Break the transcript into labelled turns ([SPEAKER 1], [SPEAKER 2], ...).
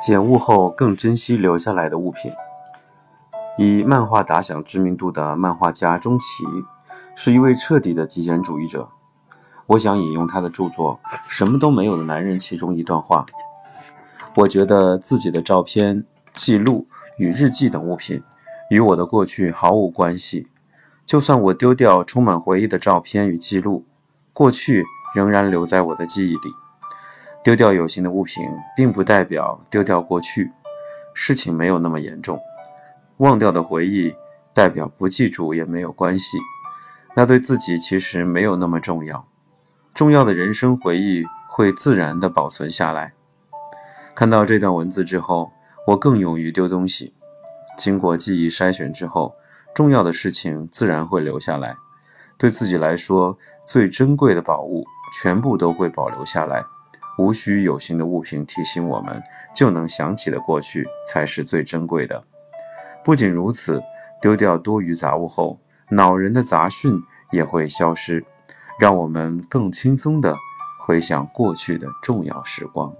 [SPEAKER 1] 捡物后更珍惜留下来的物品。以漫画打响知名度的漫画家中崎，是一位彻底的极简主义者。我想引用他的著作《什么都没有的男人》其中一段话：我觉得自己的照片、记录与日记等物品，与我的过去毫无关系。就算我丢掉充满回忆的照片与记录，过去仍然留在我的记忆里。丢掉有形的物品，并不代表丢掉过去，事情没有那么严重。忘掉的回忆，代表不记住也没有关系，那对自己其实没有那么重要。重要的人生回忆会自然地保存下来。看到这段文字之后，我更勇于丢东西。经过记忆筛选之后，重要的事情自然会留下来。对自己来说，最珍贵的宝物，全部都会保留下来。无需有形的物品提醒我们，就能想起的过去才是最珍贵的。不仅如此，丢掉多余杂物后，恼人的杂讯也会消失，让我们更轻松地回想过去的重要时光。